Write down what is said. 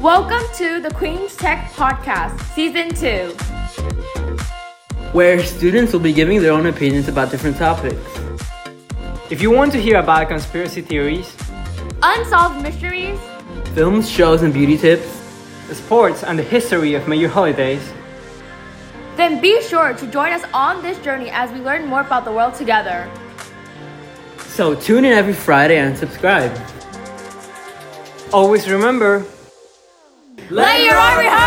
Welcome to the Queen's Tech Podcast, Season 2. where students will be giving their own opinions about different topics. If you want to hear about conspiracy theories, Unsolved mysteries, Films, shows, and beauty tips. sports, and the history of major holidays, then be sure to join us on this journey as we learn more about the world together. So tune in every Friday and subscribe. always remember Let your army hurt!